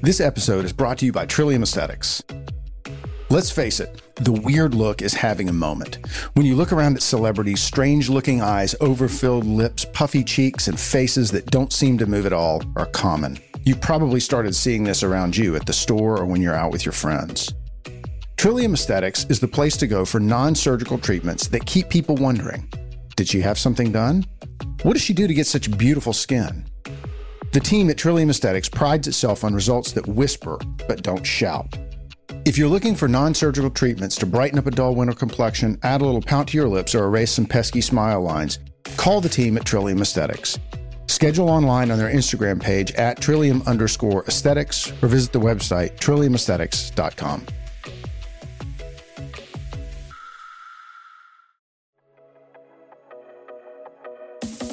This episode is brought to you by Trillium Aesthetics. Let's face it, the weird look is having a moment. When you look around at celebrities, strange looking eyes, overfilled lips, puffy cheeks, and faces that don't seem to move at all are common. You've probably started seeing this around you at the store or when you're out with your friends. Trillium Aesthetics is the place to go for non surgical treatments that keep people wondering Did she have something done? What does she do to get such beautiful skin? The team at Trillium Aesthetics prides itself on results that whisper but don't shout. If you're looking for non surgical treatments to brighten up a dull winter complexion, add a little pout to your lips, or erase some pesky smile lines, call the team at Trillium Aesthetics. Schedule online on their Instagram page at trillium underscore aesthetics or visit the website trilliumaesthetics.com.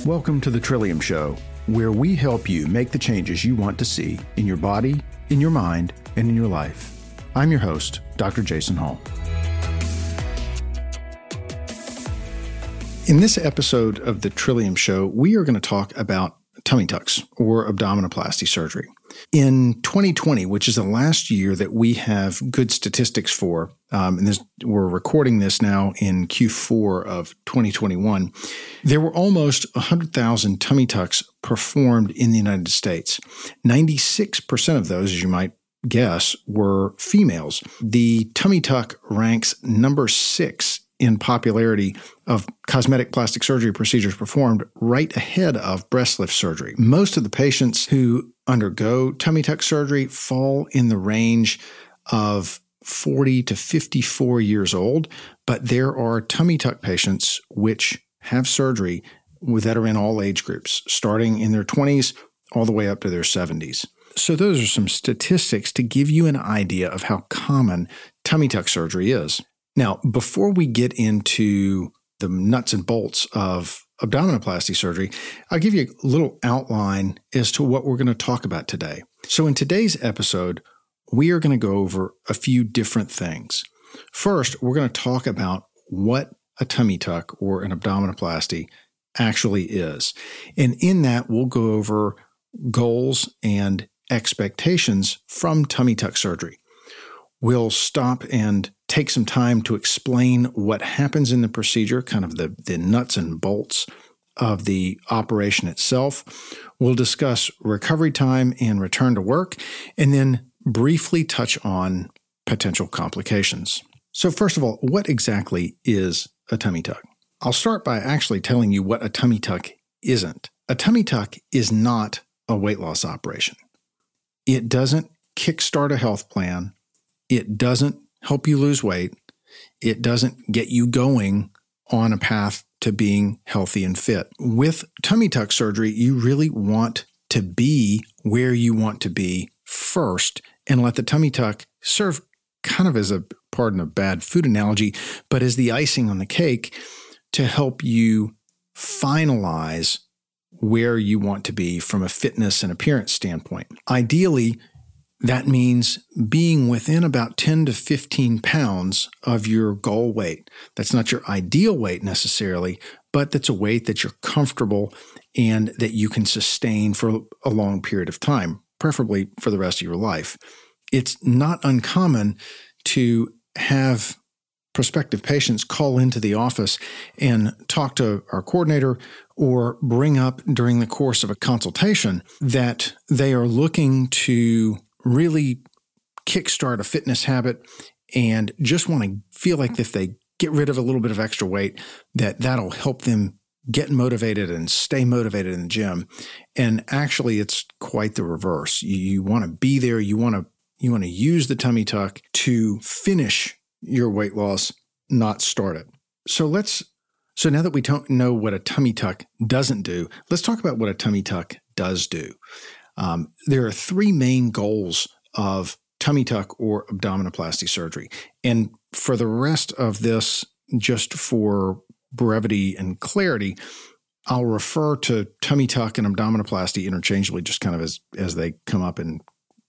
Welcome to the Trillium Show where we help you make the changes you want to see in your body, in your mind, and in your life. I'm your host, Dr. Jason Hall. In this episode of the Trillium Show, we are going to talk about tummy tucks or abdominoplasty surgery. In 2020, which is the last year that we have good statistics for, um, and this, we're recording this now in Q4 of 2021, there were almost 100,000 tummy tucks performed in the United States. 96% of those, as you might guess, were females. The tummy tuck ranks number six in popularity of cosmetic plastic surgery procedures performed right ahead of breast lift surgery. Most of the patients who undergo tummy tuck surgery fall in the range of 40 to 54 years old, but there are tummy tuck patients which have surgery that are in all age groups, starting in their 20s all the way up to their 70s. So, those are some statistics to give you an idea of how common tummy tuck surgery is. Now, before we get into the nuts and bolts of abdominoplasty surgery, I'll give you a little outline as to what we're going to talk about today. So, in today's episode, we are going to go over a few different things. First, we're going to talk about what a tummy tuck or an abdominoplasty actually is. And in that, we'll go over goals and expectations from tummy tuck surgery. We'll stop and take some time to explain what happens in the procedure, kind of the, the nuts and bolts of the operation itself. We'll discuss recovery time and return to work, and then briefly touch on potential complications. So, first of all, what exactly is a tummy tuck? I'll start by actually telling you what a tummy tuck isn't. A tummy tuck is not a weight loss operation. It doesn't kickstart a health plan. It doesn't help you lose weight. It doesn't get you going on a path to being healthy and fit. With tummy tuck surgery, you really want to be where you want to be first and let the tummy tuck serve kind of as a pardon a bad food analogy, but as the icing on the cake to help you finalize where you want to be from a fitness and appearance standpoint. Ideally, that means being within about 10 to 15 pounds of your goal weight. That's not your ideal weight necessarily, but that's a weight that you're comfortable and that you can sustain for a long period of time, preferably for the rest of your life. It's not uncommon to have prospective patients call into the office and talk to our coordinator or bring up during the course of a consultation that they are looking to really kickstart a fitness habit and just want to feel like if they get rid of a little bit of extra weight that that'll help them get motivated and stay motivated in the gym. And actually it's quite the reverse. You, you want to be there. You want to you want to use the tummy tuck to finish your weight loss not start it. So let's so now that we don't know what a tummy tuck doesn't do let's talk about what a tummy tuck does do um, there are three main goals of tummy tuck or abdominoplasty surgery. And for the rest of this, just for brevity and clarity, I'll refer to tummy tuck and abdominoplasty interchangeably, just kind of as, as they come up in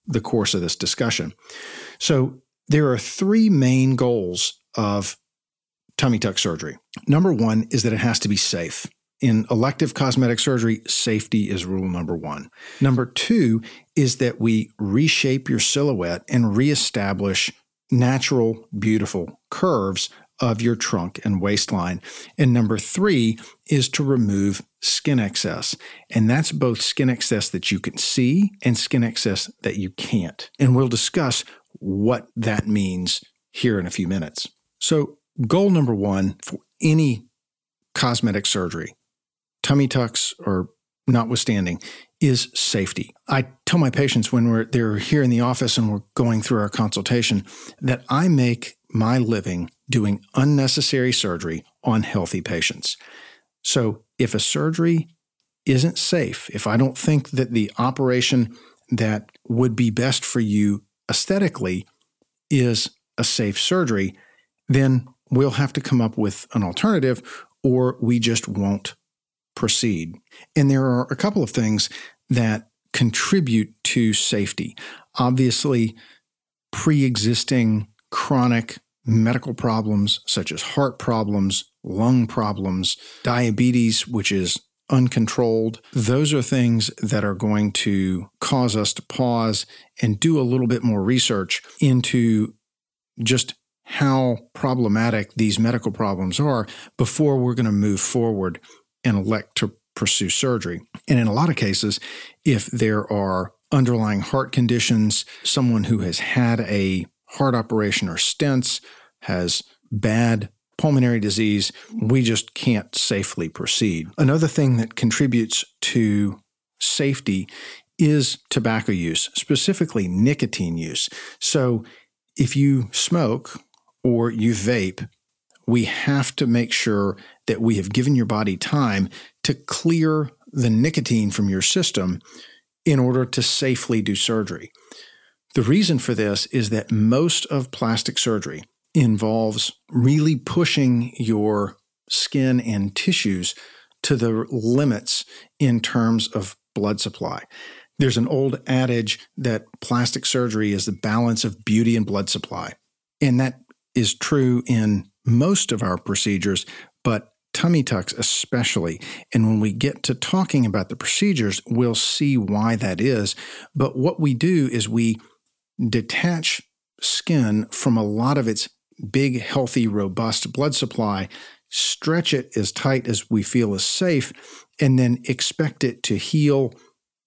the course of this discussion. So there are three main goals of tummy tuck surgery. Number one is that it has to be safe. In elective cosmetic surgery, safety is rule number one. Number two is that we reshape your silhouette and reestablish natural, beautiful curves of your trunk and waistline. And number three is to remove skin excess. And that's both skin excess that you can see and skin excess that you can't. And we'll discuss what that means here in a few minutes. So, goal number one for any cosmetic surgery tummy tucks or notwithstanding, is safety. I tell my patients when we're they're here in the office and we're going through our consultation that I make my living doing unnecessary surgery on healthy patients. So if a surgery isn't safe, if I don't think that the operation that would be best for you aesthetically is a safe surgery, then we'll have to come up with an alternative or we just won't proceed. And there are a couple of things that contribute to safety. Obviously, pre existing chronic medical problems such as heart problems, lung problems, diabetes, which is uncontrolled. Those are things that are going to cause us to pause and do a little bit more research into just how problematic these medical problems are before we're going to move forward and elect to pursue surgery. And in a lot of cases, if there are underlying heart conditions, someone who has had a heart operation or stents, has bad pulmonary disease, we just can't safely proceed. Another thing that contributes to safety is tobacco use, specifically nicotine use. So if you smoke or you vape, we have to make sure that we have given your body time to clear the nicotine from your system in order to safely do surgery. The reason for this is that most of plastic surgery involves really pushing your skin and tissues to the limits in terms of blood supply. There's an old adage that plastic surgery is the balance of beauty and blood supply. And that is true in most of our procedures, but tummy tucks especially. And when we get to talking about the procedures, we'll see why that is. But what we do is we detach skin from a lot of its big, healthy, robust blood supply, stretch it as tight as we feel is safe, and then expect it to heal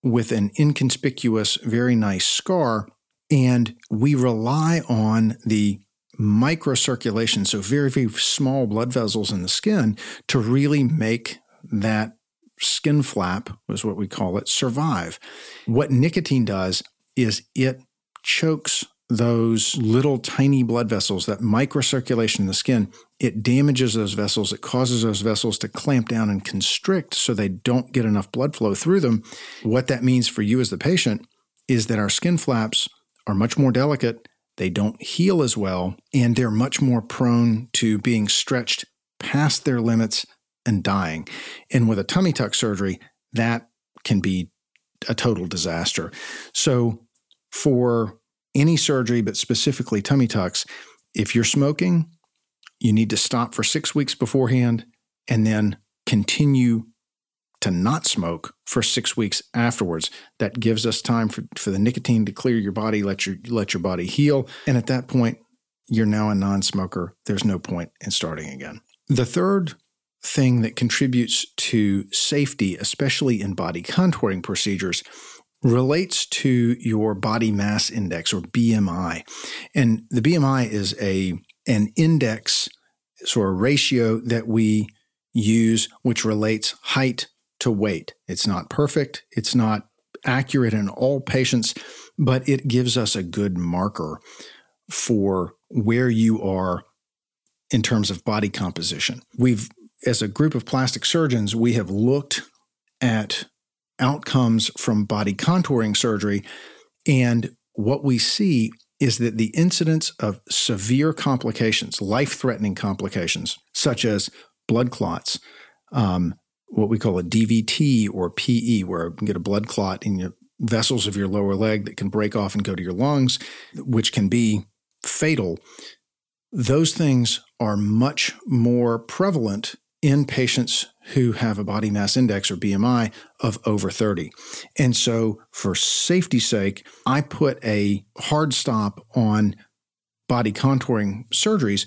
with an inconspicuous, very nice scar. And we rely on the microcirculation, so very, very small blood vessels in the skin, to really make that skin flap, was what we call it, survive. What nicotine does is it chokes those little tiny blood vessels, that microcirculation in the skin, it damages those vessels. It causes those vessels to clamp down and constrict so they don't get enough blood flow through them. What that means for you as the patient is that our skin flaps are much more delicate they don't heal as well, and they're much more prone to being stretched past their limits and dying. And with a tummy tuck surgery, that can be a total disaster. So, for any surgery, but specifically tummy tucks, if you're smoking, you need to stop for six weeks beforehand and then continue to not smoke for six weeks afterwards. That gives us time for, for the nicotine to clear your body, let your let your body heal. And at that point, you're now a non-smoker. There's no point in starting again. The third thing that contributes to safety, especially in body contouring procedures, relates to your body mass index or BMI. And the BMI is a an index sort of ratio that we use which relates height to wait. It's not perfect, it's not accurate in all patients, but it gives us a good marker for where you are in terms of body composition. We've, as a group of plastic surgeons, we have looked at outcomes from body contouring surgery, and what we see is that the incidence of severe complications, life threatening complications, such as blood clots, um, what we call a DVT or PE, where you get a blood clot in your vessels of your lower leg that can break off and go to your lungs, which can be fatal. Those things are much more prevalent in patients who have a body mass index or BMI of over 30. And so, for safety's sake, I put a hard stop on body contouring surgeries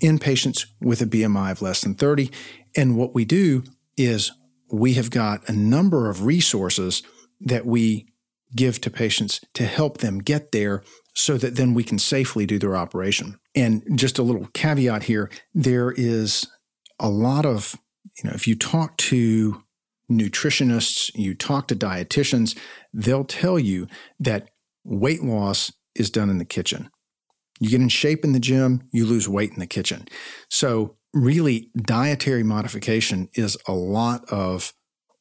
in patients with a BMI of less than 30. And what we do is we have got a number of resources that we give to patients to help them get there so that then we can safely do their operation. And just a little caveat here there is a lot of, you know, if you talk to nutritionists, you talk to dietitians, they'll tell you that weight loss is done in the kitchen. You get in shape in the gym, you lose weight in the kitchen. So, really, dietary modification is a lot of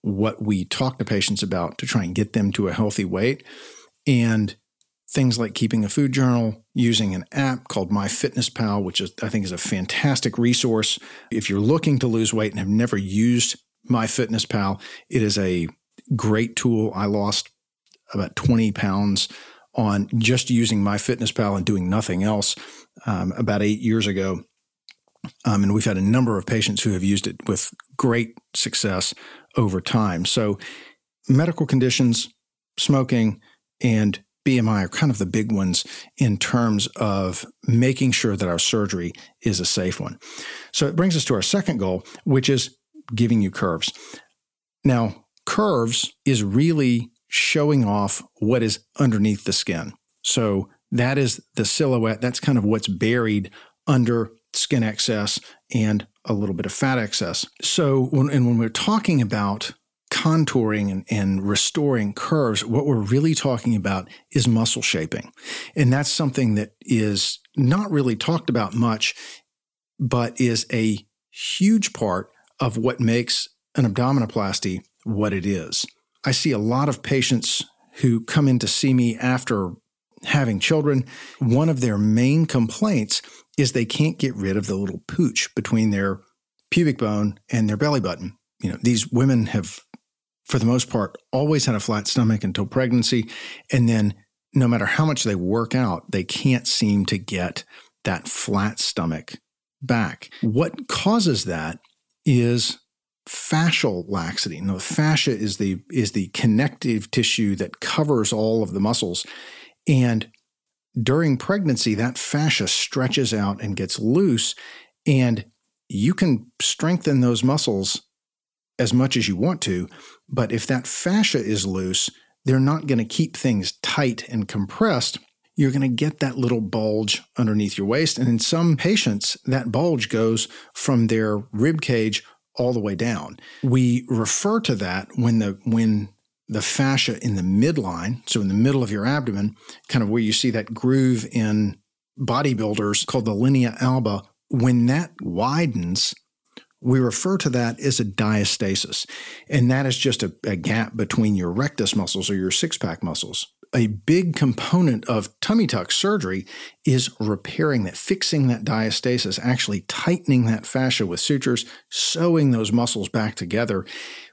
what we talk to patients about to try and get them to a healthy weight. And things like keeping a food journal, using an app called MyFitnessPal, which is I think is a fantastic resource. If you're looking to lose weight and have never used MyFitnessPal, it is a great tool. I lost about 20 pounds on just using MyFitnessPal and doing nothing else um, about eight years ago. Um, and we've had a number of patients who have used it with great success over time. So, medical conditions, smoking, and BMI are kind of the big ones in terms of making sure that our surgery is a safe one. So, it brings us to our second goal, which is giving you curves. Now, curves is really showing off what is underneath the skin. So, that is the silhouette. That's kind of what's buried under skin excess and a little bit of fat excess. So, when, and when we're talking about contouring and, and, restoring curves, what we're really talking about is muscle shaping. And that's something that is not really talked about much, but is a huge part of what makes an abdominoplasty what it is. I see a lot of patients who come in to see me after having children. One of their main complaints is they can't get rid of the little pooch between their pubic bone and their belly button. You know, these women have, for the most part, always had a flat stomach until pregnancy. And then no matter how much they work out, they can't seem to get that flat stomach back. What causes that is fascial laxity. Now, fascia is the is the connective tissue that covers all of the muscles. And during pregnancy, that fascia stretches out and gets loose, and you can strengthen those muscles as much as you want to. But if that fascia is loose, they're not going to keep things tight and compressed. You're going to get that little bulge underneath your waist. And in some patients, that bulge goes from their rib cage all the way down. We refer to that when the when the fascia in the midline, so in the middle of your abdomen, kind of where you see that groove in bodybuilders called the linea alba, when that widens, we refer to that as a diastasis. And that is just a, a gap between your rectus muscles or your six pack muscles. A big component of tummy tuck surgery is repairing that, fixing that diastasis, actually tightening that fascia with sutures, sewing those muscles back together,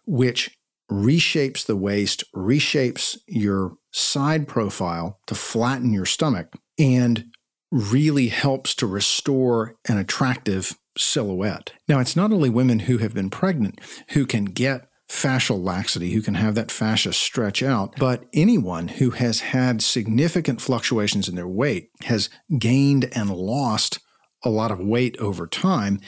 which reshapes the waist, reshapes your side profile to flatten your stomach, and really helps to restore an attractive silhouette. Now, it's not only women who have been pregnant who can get fascial laxity, who can have that fascia stretch out, but anyone who has had significant fluctuations in their weight, has gained and lost a lot of weight over time,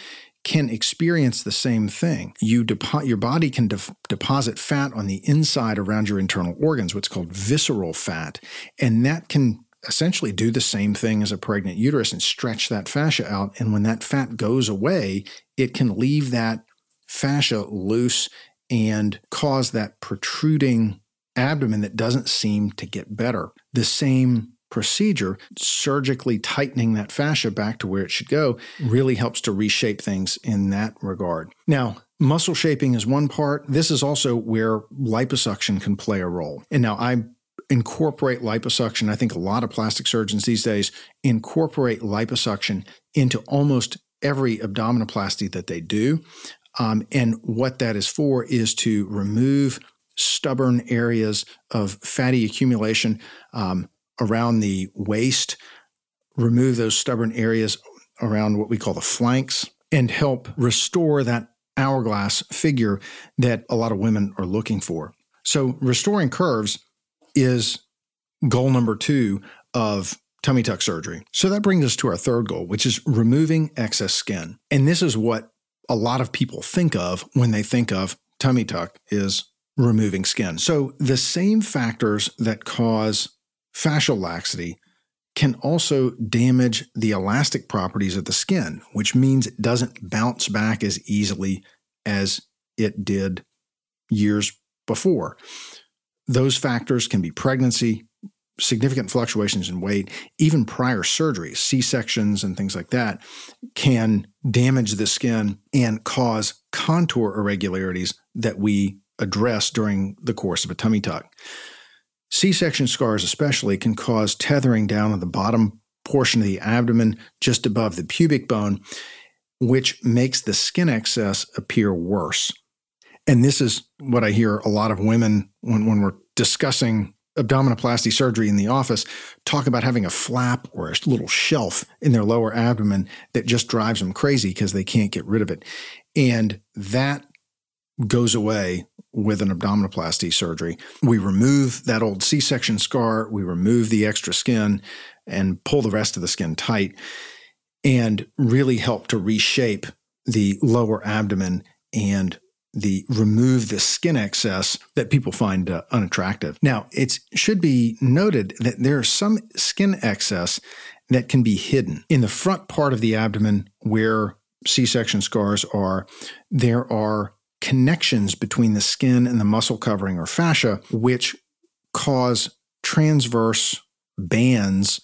can experience the same thing. You depo- your body can de- deposit fat on the inside around your internal organs, what's called visceral fat, and that can essentially do the same thing as a pregnant uterus and stretch that fascia out. And when that fat goes away, it can leave that fascia loose and cause that protruding abdomen that doesn't seem to get better. The same procedure, surgically tightening that fascia back to where it should go, really helps to reshape things in that regard. Now, muscle shaping is one part. This is also where liposuction can play a role. And now I incorporate liposuction. I think a lot of plastic surgeons these days incorporate liposuction into almost every abdominoplasty that they do. Um, and what that is for is to remove stubborn areas of fatty accumulation, um, around the waist, remove those stubborn areas around what we call the flanks, and help restore that hourglass figure that a lot of women are looking for. So, restoring curves is goal number two of tummy tuck surgery. So, that brings us to our third goal, which is removing excess skin. And this is what a lot of people think of when they think of tummy tuck is removing skin. So, the same factors that cause fascial laxity can also damage the elastic properties of the skin, which means it doesn't bounce back as easily as it did years before. Those factors can be pregnancy, significant fluctuations in weight, even prior surgeries, C sections, and things like that can damage the skin and cause contour irregularities that we address during the course of a tummy tuck. C section scars, especially, can cause tethering down at the bottom portion of the abdomen just above the pubic bone, which makes the skin excess appear worse. And this is what I hear a lot of women when, when we're discussing abdominoplasty surgery in the office talk about having a flap or a little shelf in their lower abdomen that just drives them crazy because they can't get rid of it. And that goes away with an abdominoplasty surgery. We remove that old C section scar, we remove the extra skin, and pull the rest of the skin tight, and really help to reshape the lower abdomen and the remove the skin excess that people find uh, unattractive. Now, it should be noted that there is some skin excess that can be hidden in the front part of the abdomen where C-section scars are. There are connections between the skin and the muscle covering or fascia, which cause transverse bands.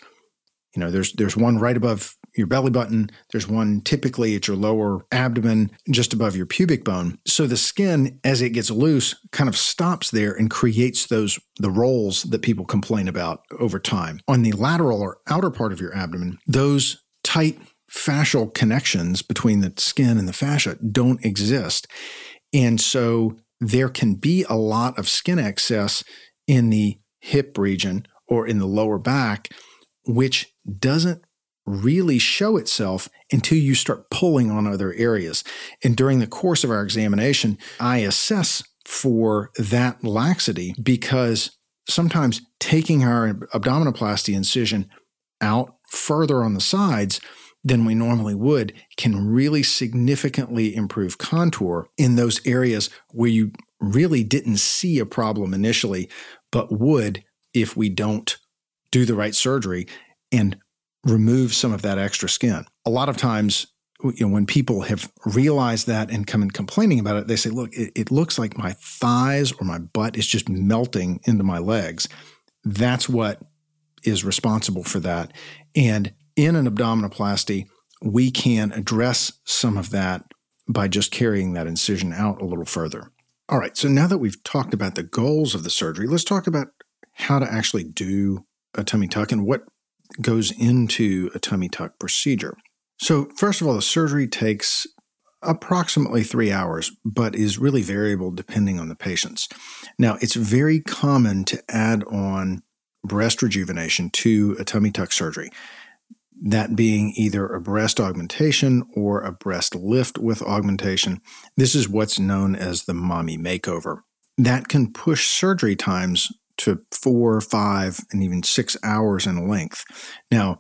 You know, there's there's one right above your belly button. There's one typically at your lower abdomen, just above your pubic bone. So the skin, as it gets loose, kind of stops there and creates those the rolls that people complain about over time. On the lateral or outer part of your abdomen, those tight fascial connections between the skin and the fascia don't exist. And so there can be a lot of skin excess in the hip region or in the lower back, which doesn't really show itself until you start pulling on other areas. And during the course of our examination, I assess for that laxity because sometimes taking our abdominoplasty incision out further on the sides than we normally would can really significantly improve contour in those areas where you really didn't see a problem initially, but would if we don't do the right surgery and remove some of that extra skin. A lot of times, you know, when people have realized that and come in complaining about it, they say, look, it, it looks like my thighs or my butt is just melting into my legs. That's what is responsible for that. And in an abdominoplasty, we can address some of that by just carrying that incision out a little further. All right, so now that we've talked about the goals of the surgery, let's talk about how to actually do a tummy tuck and what goes into a tummy tuck procedure. So, first of all, the surgery takes approximately three hours, but is really variable depending on the patients. Now, it's very common to add on breast rejuvenation to a tummy tuck surgery that being either a breast augmentation or a breast lift with augmentation. This is what's known as the mommy makeover. That can push surgery times to four, five, and even six hours in length. Now,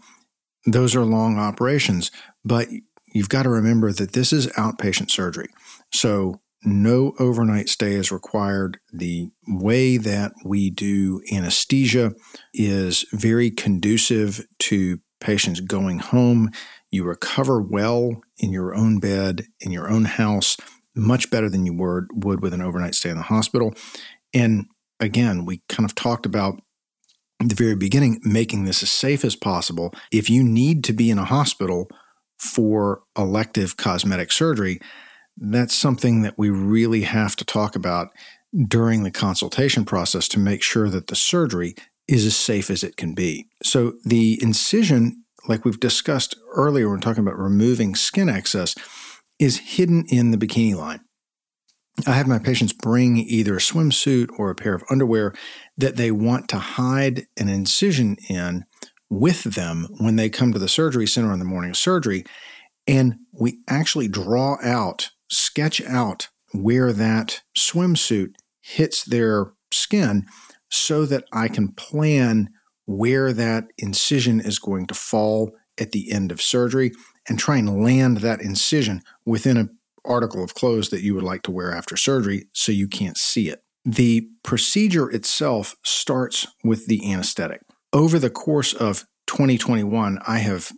those are long operations, but you've got to remember that this is outpatient surgery. So, no overnight stay is required. The way that we do anesthesia is very conducive to patients going home. You recover well in your own bed, in your own house, much better than you would, would with an overnight stay in the hospital. And again, we kind of talked about the very beginning, making this as safe as possible. If you need to be in a hospital for elective cosmetic surgery, that's something that we really have to talk about during the consultation process to make sure that the surgery is as safe as it can be. So the incision, like we've discussed earlier when talking about removing skin excess, is hidden in the bikini line. I have my patients bring either a swimsuit or a pair of underwear that they want to hide an incision in with them when they come to the surgery center on the morning of surgery. And we actually draw out sketch out where that swimsuit hits their skin so that I can plan where that incision is going to fall at the end of surgery and try and land that incision within an article of clothes that you would like to wear after surgery so you can't see it. The procedure itself starts with the anesthetic. Over the course of 2021, I have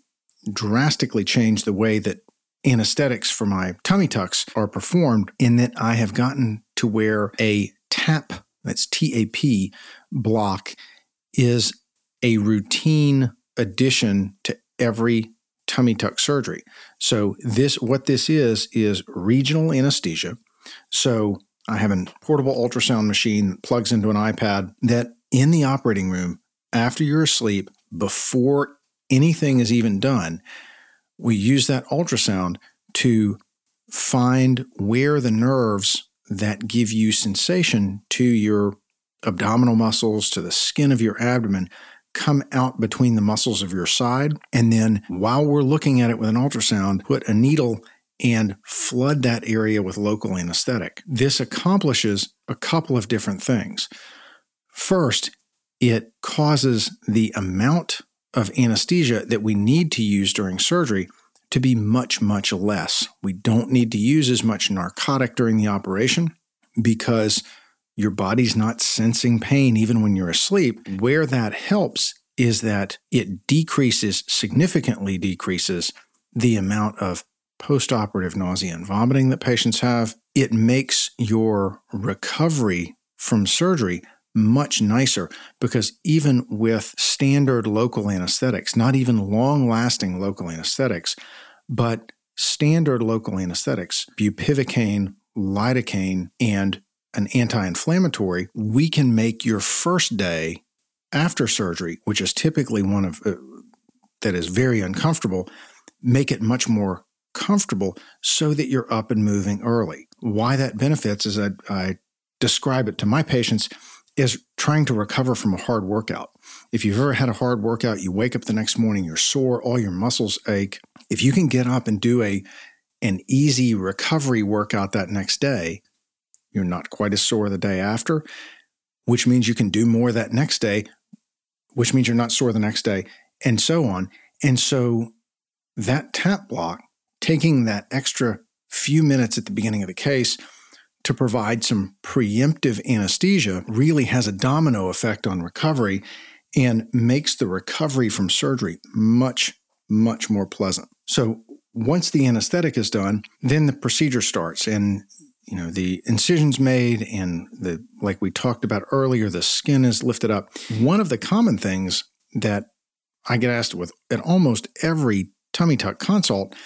drastically changed the way that anesthetics for my tummy tucks are performed in that I have gotten to where a TAP, that's TAP block, is a routine addition to every tummy tuck surgery. So this what this is is regional anesthesia. So I have a portable ultrasound machine that plugs into an iPad that in the operating room after you're asleep before anything is even done, we use that ultrasound to find where the nerves that give you sensation to your abdominal muscles, to the skin of your abdomen, come out between the muscles of your side. And then while we're looking at it with an ultrasound, put a needle and flood that area with local anesthetic. This accomplishes a couple of different things. First, it causes the amount of anesthesia that we need to use during surgery to be much, much less. We don't need to use as much narcotic during the operation because your body's not sensing pain even when you're asleep. Where that helps is that it decreases, significantly decreases the amount of postoperative nausea and vomiting that patients have. It makes your recovery from surgery much nicer because even with standard local anesthetics, not even long lasting local anesthetics, but standard local anesthetics, bupivacaine, lidocaine, and an anti inflammatory, we can make your first day after surgery, which is typically one of uh, that is very uncomfortable, make it much more comfortable so that you're up and moving early. Why that benefits is I, I describe it to my patients is trying to recover from a hard workout. If you've ever had a hard workout, you wake up the next morning, you're sore, all your muscles ache. If you can get up and do a an easy recovery workout that next day, you're not quite as sore the day after, which means you can do more that next day, which means you're not sore the next day, and so on. And so that tap block, taking that extra few minutes at the beginning of the case to provide some preemptive anesthesia, really has a domino effect on recovery and makes the recovery from surgery much, much more pleasant. So once the anesthetic is done, then the procedure starts. And you know the incisions made and the like we talked about earlier the skin is lifted up one of the common things that i get asked with at almost every tummy tuck consult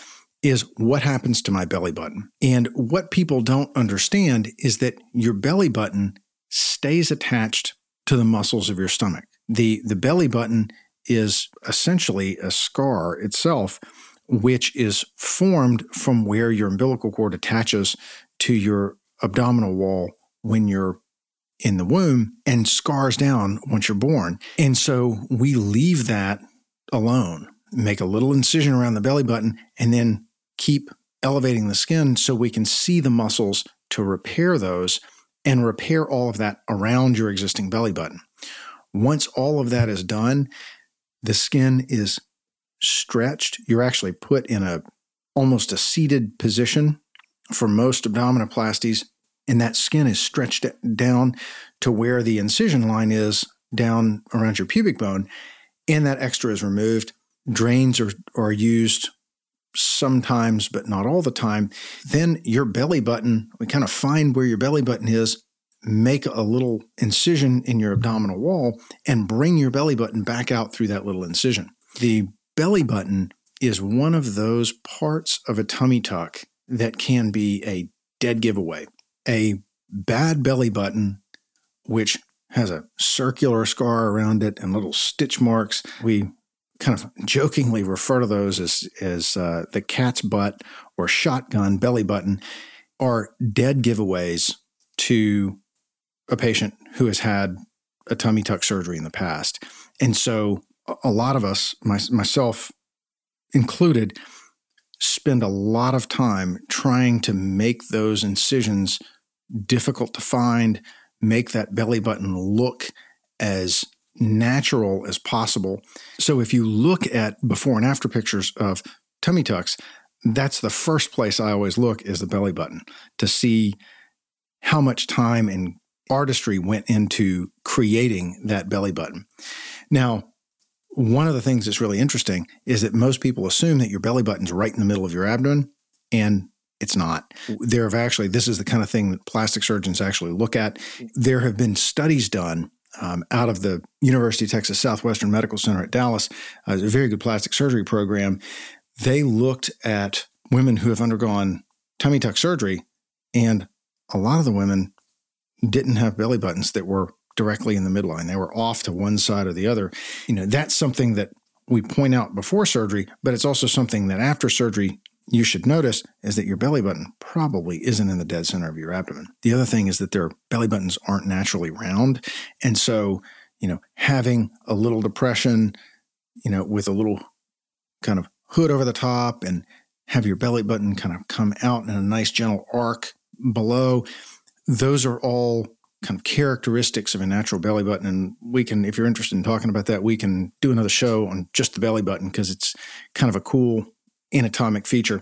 is what happens to my belly button and what people don't understand is that your belly button stays attached to the muscles of your stomach the the belly button is essentially a scar itself which is formed from where your umbilical cord attaches to your abdominal wall when you're in the womb and scars down once you're born. And so we leave that alone, make a little incision around the belly button, and then keep elevating the skin so we can see the muscles to repair those and repair all of that around your existing belly button. Once all of that is done, the skin is stretched. You're actually put in a almost a seated position for most abdominoplasties, and that skin is stretched down to where the incision line is down around your pubic bone, and that extra is removed. Drains are, are used sometimes, but not all the time. Then your belly button, we kind of find where your belly button is, make a little incision in your abdominal wall, and bring your belly button back out through that little incision. The belly button is one of those parts of a tummy tuck that can be a dead giveaway. A bad belly button, which has a circular scar around it and little stitch marks. We kind of jokingly refer to those as, as uh, the cat's butt or shotgun belly button, are dead giveaways to a patient who has had a tummy tuck surgery in the past. And so a lot of us, my, myself included, spend a lot of time trying to make those incisions difficult to find, make that belly button look as natural as possible. So if you look at before and after pictures of tummy tucks, that's the first place I always look is the belly button to see how much time and artistry went into creating that belly button. Now, one of the things that's really interesting is that most people assume that your belly button's right in the middle of your abdomen, and it's not. There have actually, this is the kind of thing that plastic surgeons actually look at. There have been studies done um, out of the University of Texas Southwestern Medical Center at Dallas, uh, a very good plastic surgery program. They looked at women who have undergone tummy tuck surgery, and a lot of the women didn't have belly buttons that were directly in the midline. They were off to one side or the other. You know, that's something that we point out before surgery, but it's also something that after surgery you should notice is that your belly button probably isn't in the dead center of your abdomen. The other thing is that their belly buttons aren't naturally round. And so, you know, having a little depression, you know, with a little kind of hood over the top and have your belly button kind of come out in a nice gentle arc below, those are all kind of characteristics of a natural belly button. And we can, if you're interested in talking about that, we can do another show on just the belly button because it's kind of a cool anatomic feature.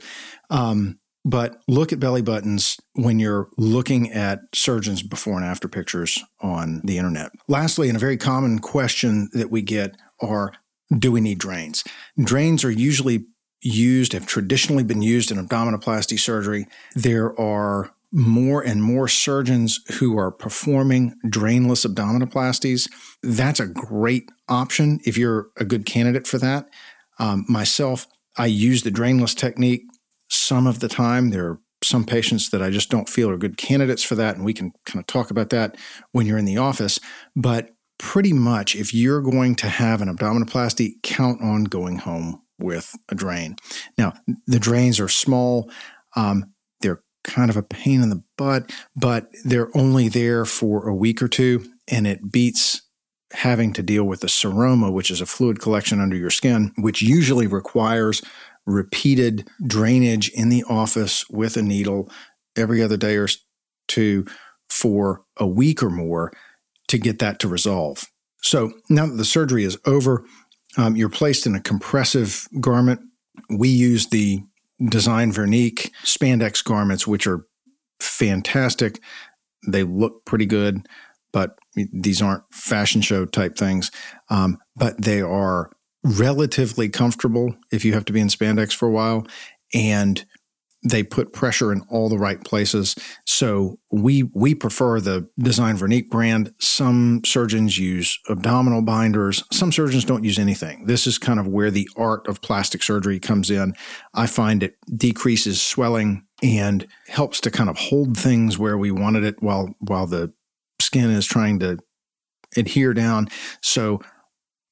Um, but look at belly buttons when you're looking at surgeons before and after pictures on the internet. Lastly, and a very common question that we get are do we need drains? Drains are usually used, have traditionally been used in abdominoplasty surgery. There are more and more surgeons who are performing drainless abdominoplasties. That's a great option if you're a good candidate for that. Um, myself, I use the drainless technique some of the time. There are some patients that I just don't feel are good candidates for that, and we can kind of talk about that when you're in the office. But pretty much, if you're going to have an abdominoplasty, count on going home with a drain. Now, the drains are small. Um, they're kind of a pain in the butt, but they're only there for a week or two, and it beats having to deal with the seroma, which is a fluid collection under your skin, which usually requires repeated drainage in the office with a needle every other day or two for a week or more to get that to resolve. So now that the surgery is over, um, you're placed in a compressive garment. We use the Design Veronique spandex garments, which are fantastic. They look pretty good but these aren't fashion show type things. Um, but they are relatively comfortable if you have to be in spandex for a while. And they put pressure in all the right places. So we we prefer the Design Veronique brand. Some surgeons use abdominal binders. Some surgeons don't use anything. This is kind of where the art of plastic surgery comes in. I find it decreases swelling and helps to kind of hold things where we wanted it while while the skin is trying to adhere down. So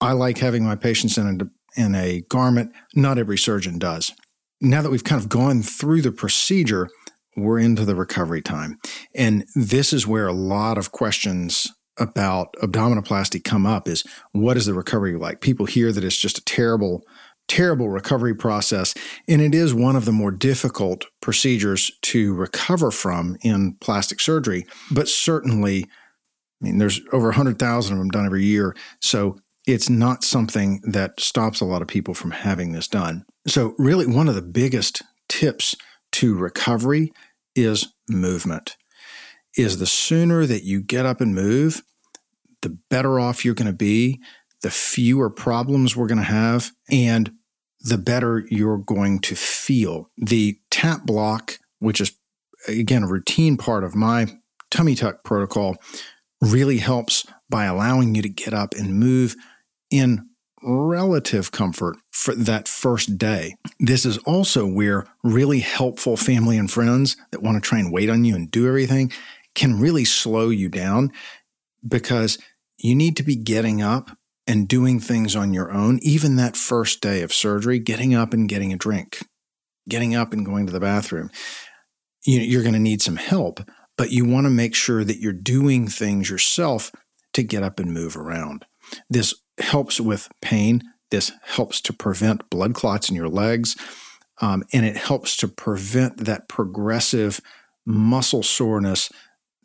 I like having my patients in a, in a garment. Not every surgeon does. Now that we've kind of gone through the procedure, we're into the recovery time. And this is where a lot of questions about abdominoplasty come up is what is the recovery like? People hear that it's just a terrible terrible recovery process. And it is one of the more difficult procedures to recover from in plastic surgery. But certainly, I mean, there's over 100,000 of them done every year. So it's not something that stops a lot of people from having this done. So, really, one of the biggest tips to recovery is movement. Is the sooner that you get up and move, the better off you're going to be the fewer problems we're going to have and the better you're going to feel. The tap block, which is again a routine part of my tummy tuck protocol, really helps by allowing you to get up and move in relative comfort for that first day. This is also where really helpful family and friends that want to try and wait on you and do everything can really slow you down because you need to be getting up and doing things on your own, even that first day of surgery, getting up and getting a drink, getting up and going to the bathroom, you're going to need some help, but you want to make sure that you're doing things yourself to get up and move around. This helps with pain. This helps to prevent blood clots in your legs. Um, and it helps to prevent that progressive muscle soreness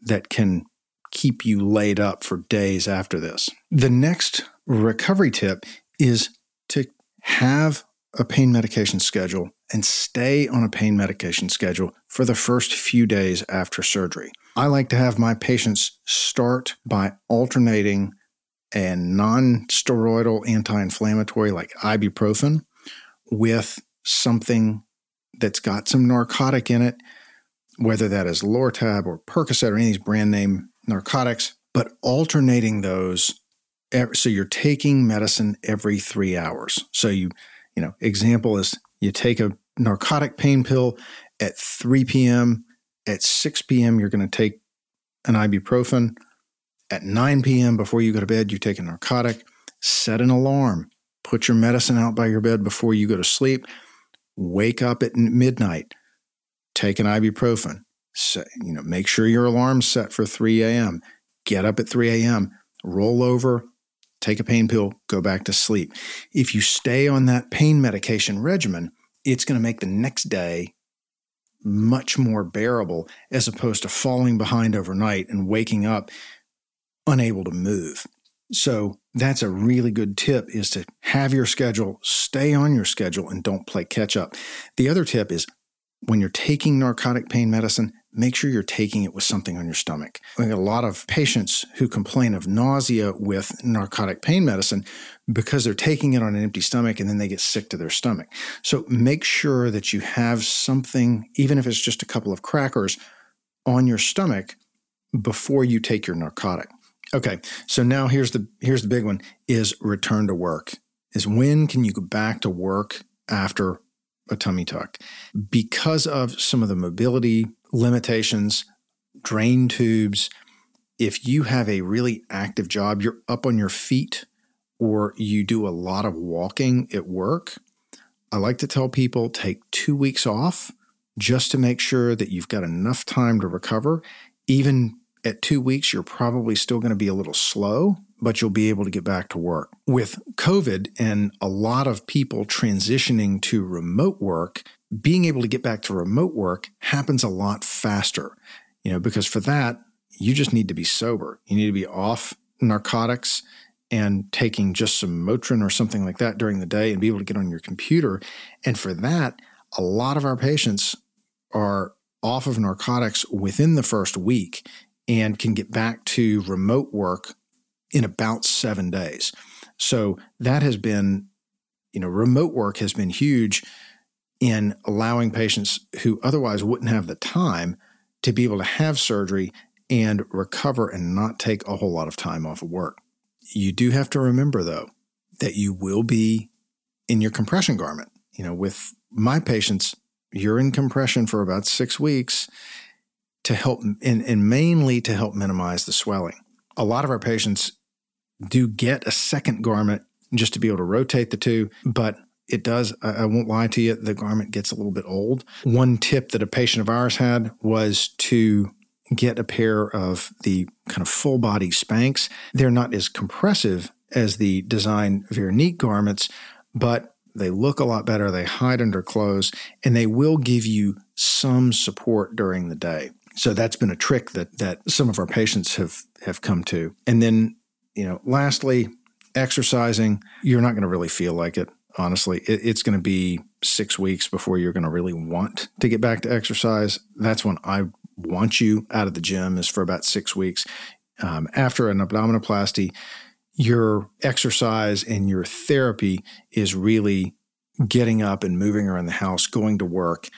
that can keep you laid up for days after this. The next recovery tip is to have a pain medication schedule and stay on a pain medication schedule for the first few days after surgery. I like to have my patients start by alternating a non steroidal anti inflammatory like ibuprofen with something that's got some narcotic in it, whether that is Lortab or Percocet or any of these brand name narcotics, but alternating those. So you're taking medicine every three hours. So you, you know, example is you take a narcotic pain pill at 3 p.m. At 6 p.m., you're going to take an ibuprofen. At 9 p.m., before you go to bed, you take a narcotic. Set an alarm. Put your medicine out by your bed before you go to sleep. Wake up at midnight. Take an ibuprofen. Set, you know, make sure your alarm's set for 3 a.m. Get up at 3 a.m. Roll over, take a pain pill, go back to sleep. If you stay on that pain medication regimen, it's going to make the next day much more bearable as opposed to falling behind overnight and waking up unable to move. So that's a really good tip is to have your schedule, stay on your schedule and don't play catch up. The other tip is when you're taking narcotic pain medicine, make sure you're taking it with something on your stomach. We get a lot of patients who complain of nausea with narcotic pain medicine because they're taking it on an empty stomach and then they get sick to their stomach. So make sure that you have something, even if it's just a couple of crackers, on your stomach before you take your narcotic. Okay, so now here's the here's the big one is return to work. Is when can you go back to work after a tummy tuck? Because of some of the mobility limitations, drain tubes. If you have a really active job, you're up on your feet, or you do a lot of walking at work, I like to tell people take two weeks off just to make sure that you've got enough time to recover. Even at two weeks, you're probably still going to be a little slow, but you'll be able to get back to work. With COVID and a lot of people transitioning to remote work, being able to get back to remote work happens a lot faster, you know, because for that, you just need to be sober. You need to be off narcotics and taking just some Motrin or something like that during the day and be able to get on your computer. And for that, a lot of our patients are off of narcotics within the first week and can get back to remote work in about seven days. So that has been, you know, remote work has been huge in allowing patients who otherwise wouldn't have the time to be able to have surgery and recover and not take a whole lot of time off of work. You do have to remember, though, that you will be in your compression garment. You know, with my patients, you're in compression for about six weeks to help, and, and mainly to help minimize the swelling. A lot of our patients do get a second garment just to be able to rotate the two, but it does, I won't lie to you, the garment gets a little bit old. One tip that a patient of ours had was to get a pair of the kind of full body Spanx. They're not as compressive as the design Veronique garments, but they look a lot better. They hide under clothes and they will give you some support during the day. So that's been a trick that that some of our patients have have come to. And then, you know, lastly, exercising, you're not going to really feel like it honestly. It, it's going to be six weeks before you're going to really want to get back to exercise. That's when I want you out of the gym, is for about six weeks. Um, after an abdominoplasty, your exercise and your therapy is really getting up and moving around the house, going to work,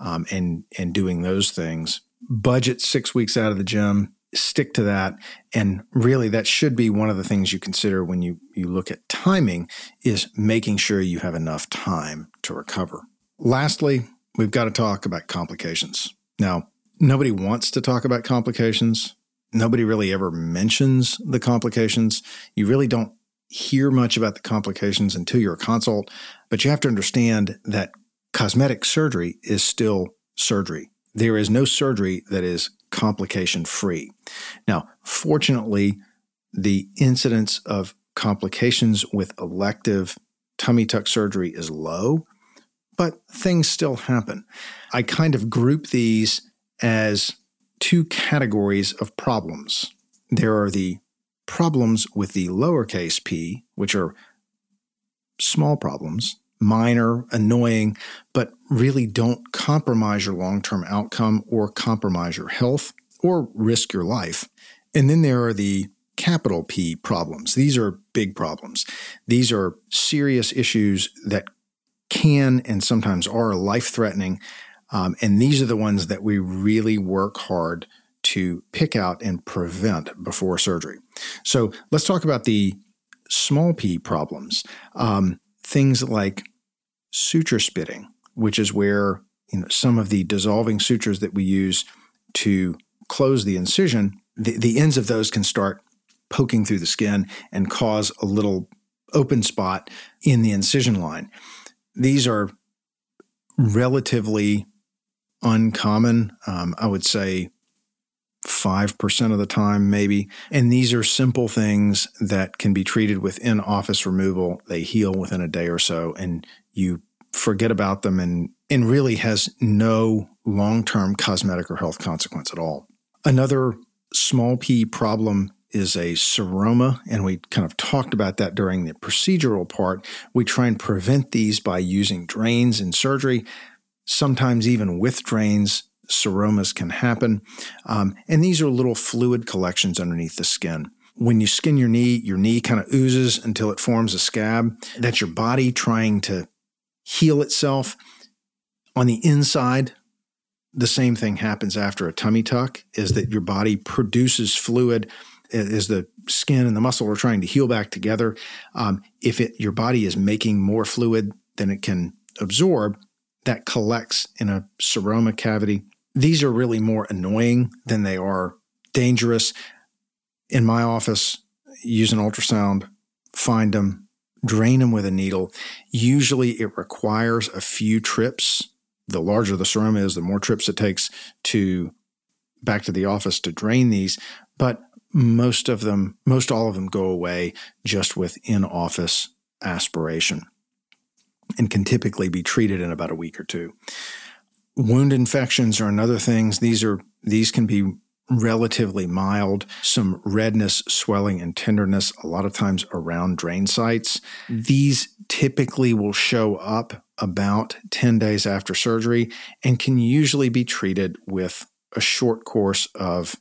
um, and and doing those things. Budget six weeks out of the gym stick to that. And really that should be one of the things you consider when you you look at timing is making sure you have enough time to recover. Lastly we've got to talk about complications. Now nobody wants to talk about complications. Nobody really ever mentions the complications. You really don't hear much about the complications until you're a consult but you have to understand that cosmetic surgery is still surgery. There is no surgery that is complication free. Now, fortunately, the incidence of complications with elective tummy tuck surgery is low, but things still happen. I kind of group these as two categories of problems. There are the problems with the lowercase p, which are small problems, minor, annoying, but really don't compromise your long term outcome or compromise your health or risk your life. And then there are the capital P problems. These are big problems. These are serious issues that can and sometimes are life threatening. Um, and these are the ones that we really work hard to pick out and prevent before surgery. So let's talk about the small p problems. Um, things like suture spitting, which is where you know some of the dissolving sutures that we use to close the incision, the, the ends of those can start poking through the skin and cause a little open spot in the incision line. These are relatively uncommon. Um, I would say 5% of the time, maybe. And these are simple things that can be treated with in office removal. They heal within a day or so, and you forget about them and, and really has no long term cosmetic or health consequence at all. Another small p problem is a seroma, and we kind of talked about that during the procedural part. We try and prevent these by using drains in surgery. Sometimes, even with drains, seromas can happen. Um, and these are little fluid collections underneath the skin. When you skin your knee, your knee kind of oozes until it forms a scab. That's your body trying to heal itself. On the inside, the same thing happens after a tummy tuck is that your body produces fluid as the skin and the muscle are trying to heal back together. Um, if it, your body is making more fluid than it can absorb, that collects in a seroma cavity these are really more annoying than they are dangerous. In my office, use an ultrasound, find them, drain them with a needle. Usually it requires a few trips. The larger the seroma is, the more trips it takes to back to the office to drain these. But most of them, most all of them go away just with in office aspiration and can typically be treated in about a week or two. Wound infections are another things. These are these can be relatively mild, some redness, swelling, and tenderness, a lot of times around drain sites. These typically will show up about 10 days after surgery and can usually be treated with a short course of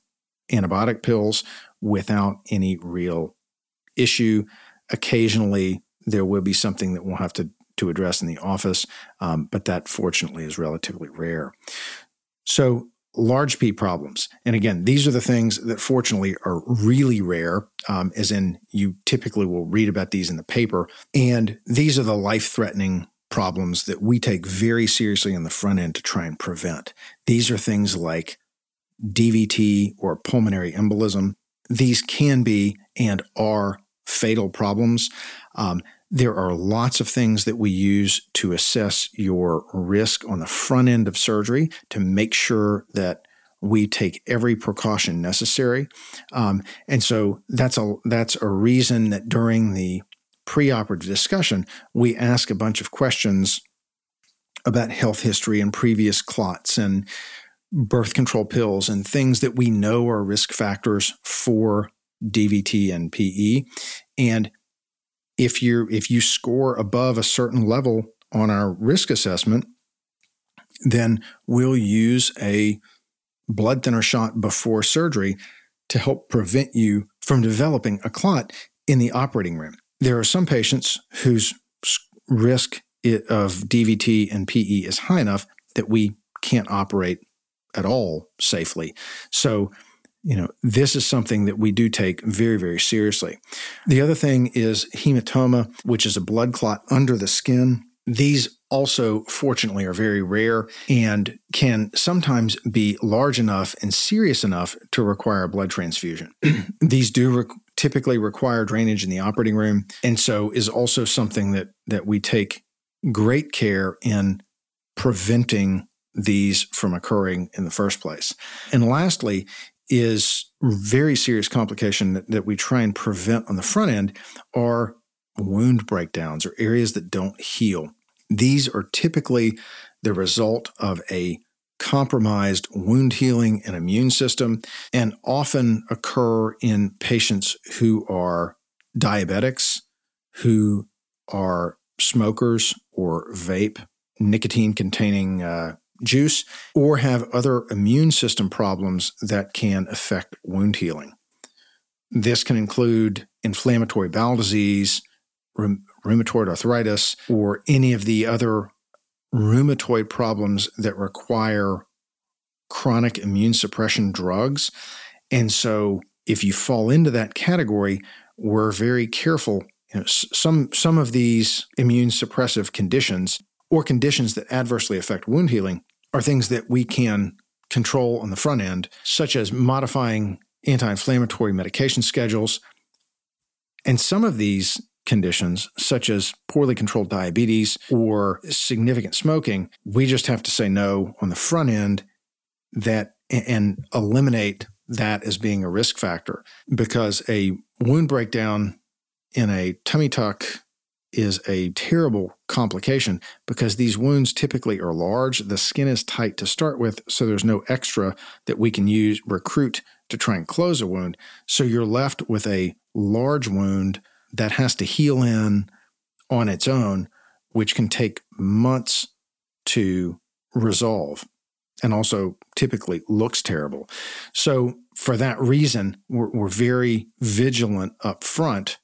antibiotic pills without any real issue. Occasionally, there will be something that we'll have to to address in the office, um, but that fortunately is relatively rare. So, large P problems. And again, these are the things that fortunately are really rare, um, as in you typically will read about these in the paper. And these are the life threatening problems that we take very seriously in the front end to try and prevent. These are things like DVT or pulmonary embolism. These can be and are fatal problems. Um, there are lots of things that we use to assess your risk on the front end of surgery to make sure that we take every precaution necessary. Um, and so that's a that's a reason that during the preoperative discussion, we ask a bunch of questions about health history and previous clots and birth control pills and things that we know are risk factors for DVT and PE. And if you if you score above a certain level on our risk assessment, then we'll use a blood thinner shot before surgery to help prevent you from developing a clot in the operating room. There are some patients whose risk of DVT and PE is high enough that we can't operate at all safely. So you know, this is something that we do take very, very seriously. The other thing is hematoma, which is a blood clot under the skin. These also, fortunately, are very rare and can sometimes be large enough and serious enough to require a blood transfusion. These do re- typically require drainage in the operating room, and so is also something that that we take great care in preventing these from occurring in the first place. And lastly, is very serious complication that, that we try and prevent on the front end are wound breakdowns or areas that don't heal. These are typically the result of a compromised wound healing and immune system and often occur in patients who are diabetics, who are smokers or vape nicotine containing uh, juice, or have other immune system problems that can affect wound healing. This can include inflammatory bowel disease, rheumatoid arthritis, or any of the other rheumatoid problems that require chronic immune suppression drugs. And so, if you fall into that category, we're very careful. You know, some some of these immune suppressive conditions or conditions that adversely affect wound healing are things that we can control on the front end, such as modifying anti-inflammatory medication schedules. And some of these conditions, such as poorly controlled diabetes or significant smoking, we just have to say no on the front end that and eliminate that as being a risk factor because a wound breakdown in a tummy tuck is a terrible complication because these wounds typically are large. The skin is tight to start with, so there's no extra that we can use, recruit to try and close a wound. So you're left with a large wound that has to heal in on its own, which can take months to resolve and also typically looks terrible. So, for that reason, we're, we're very vigilant up front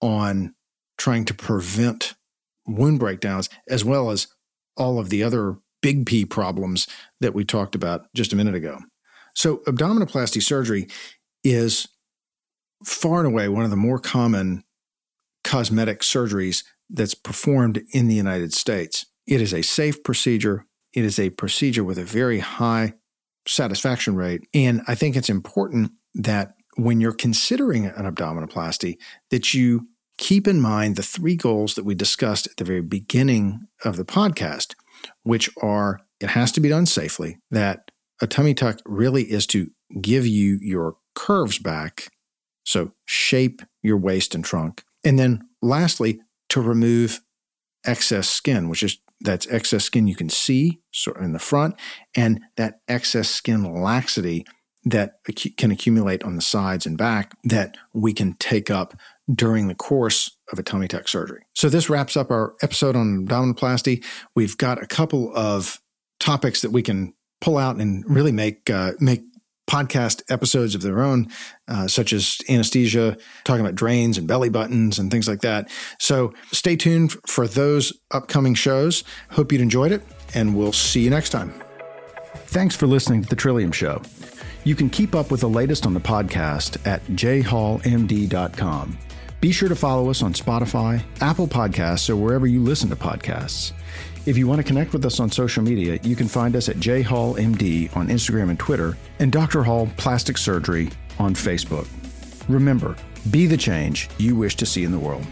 on trying to prevent wound breakdowns as well as all of the other big P problems that we talked about just a minute ago. So, abdominoplasty surgery is far and away one of the more common cosmetic surgeries that's performed in the United States. It is a safe procedure. It is a procedure with a very high satisfaction rate. And I think it's important that when you're considering an abdominoplasty, that you keep in mind the three goals that we discussed at the very beginning of the podcast, which are it has to be done safely, that a tummy tuck really is to give you your curves back. So shape your waist and trunk. And then lastly, to remove excess skin, which is that's excess skin you can see sort of in the front, and that excess skin laxity that can accumulate on the sides and back that we can take up during the course of a tummy tuck surgery. So this wraps up our episode on abdominoplasty. We've got a couple of topics that we can pull out and really make uh, make podcast episodes of their own, uh, such as anesthesia, talking about drains and belly buttons and things like that. So stay tuned for those upcoming shows. Hope you'd enjoyed it, and we'll see you next time. Thanks for listening to The Trillium Show. You can keep up with the latest on the podcast at jhallmd.com. Be sure to follow us on Spotify, Apple Podcasts, or wherever you listen to podcasts. If you want to connect with us on social media, you can find us at jhallmd on Instagram and Twitter, and Dr. Hall Plastic Surgery on Facebook. Remember, be the change you wish to see in the world.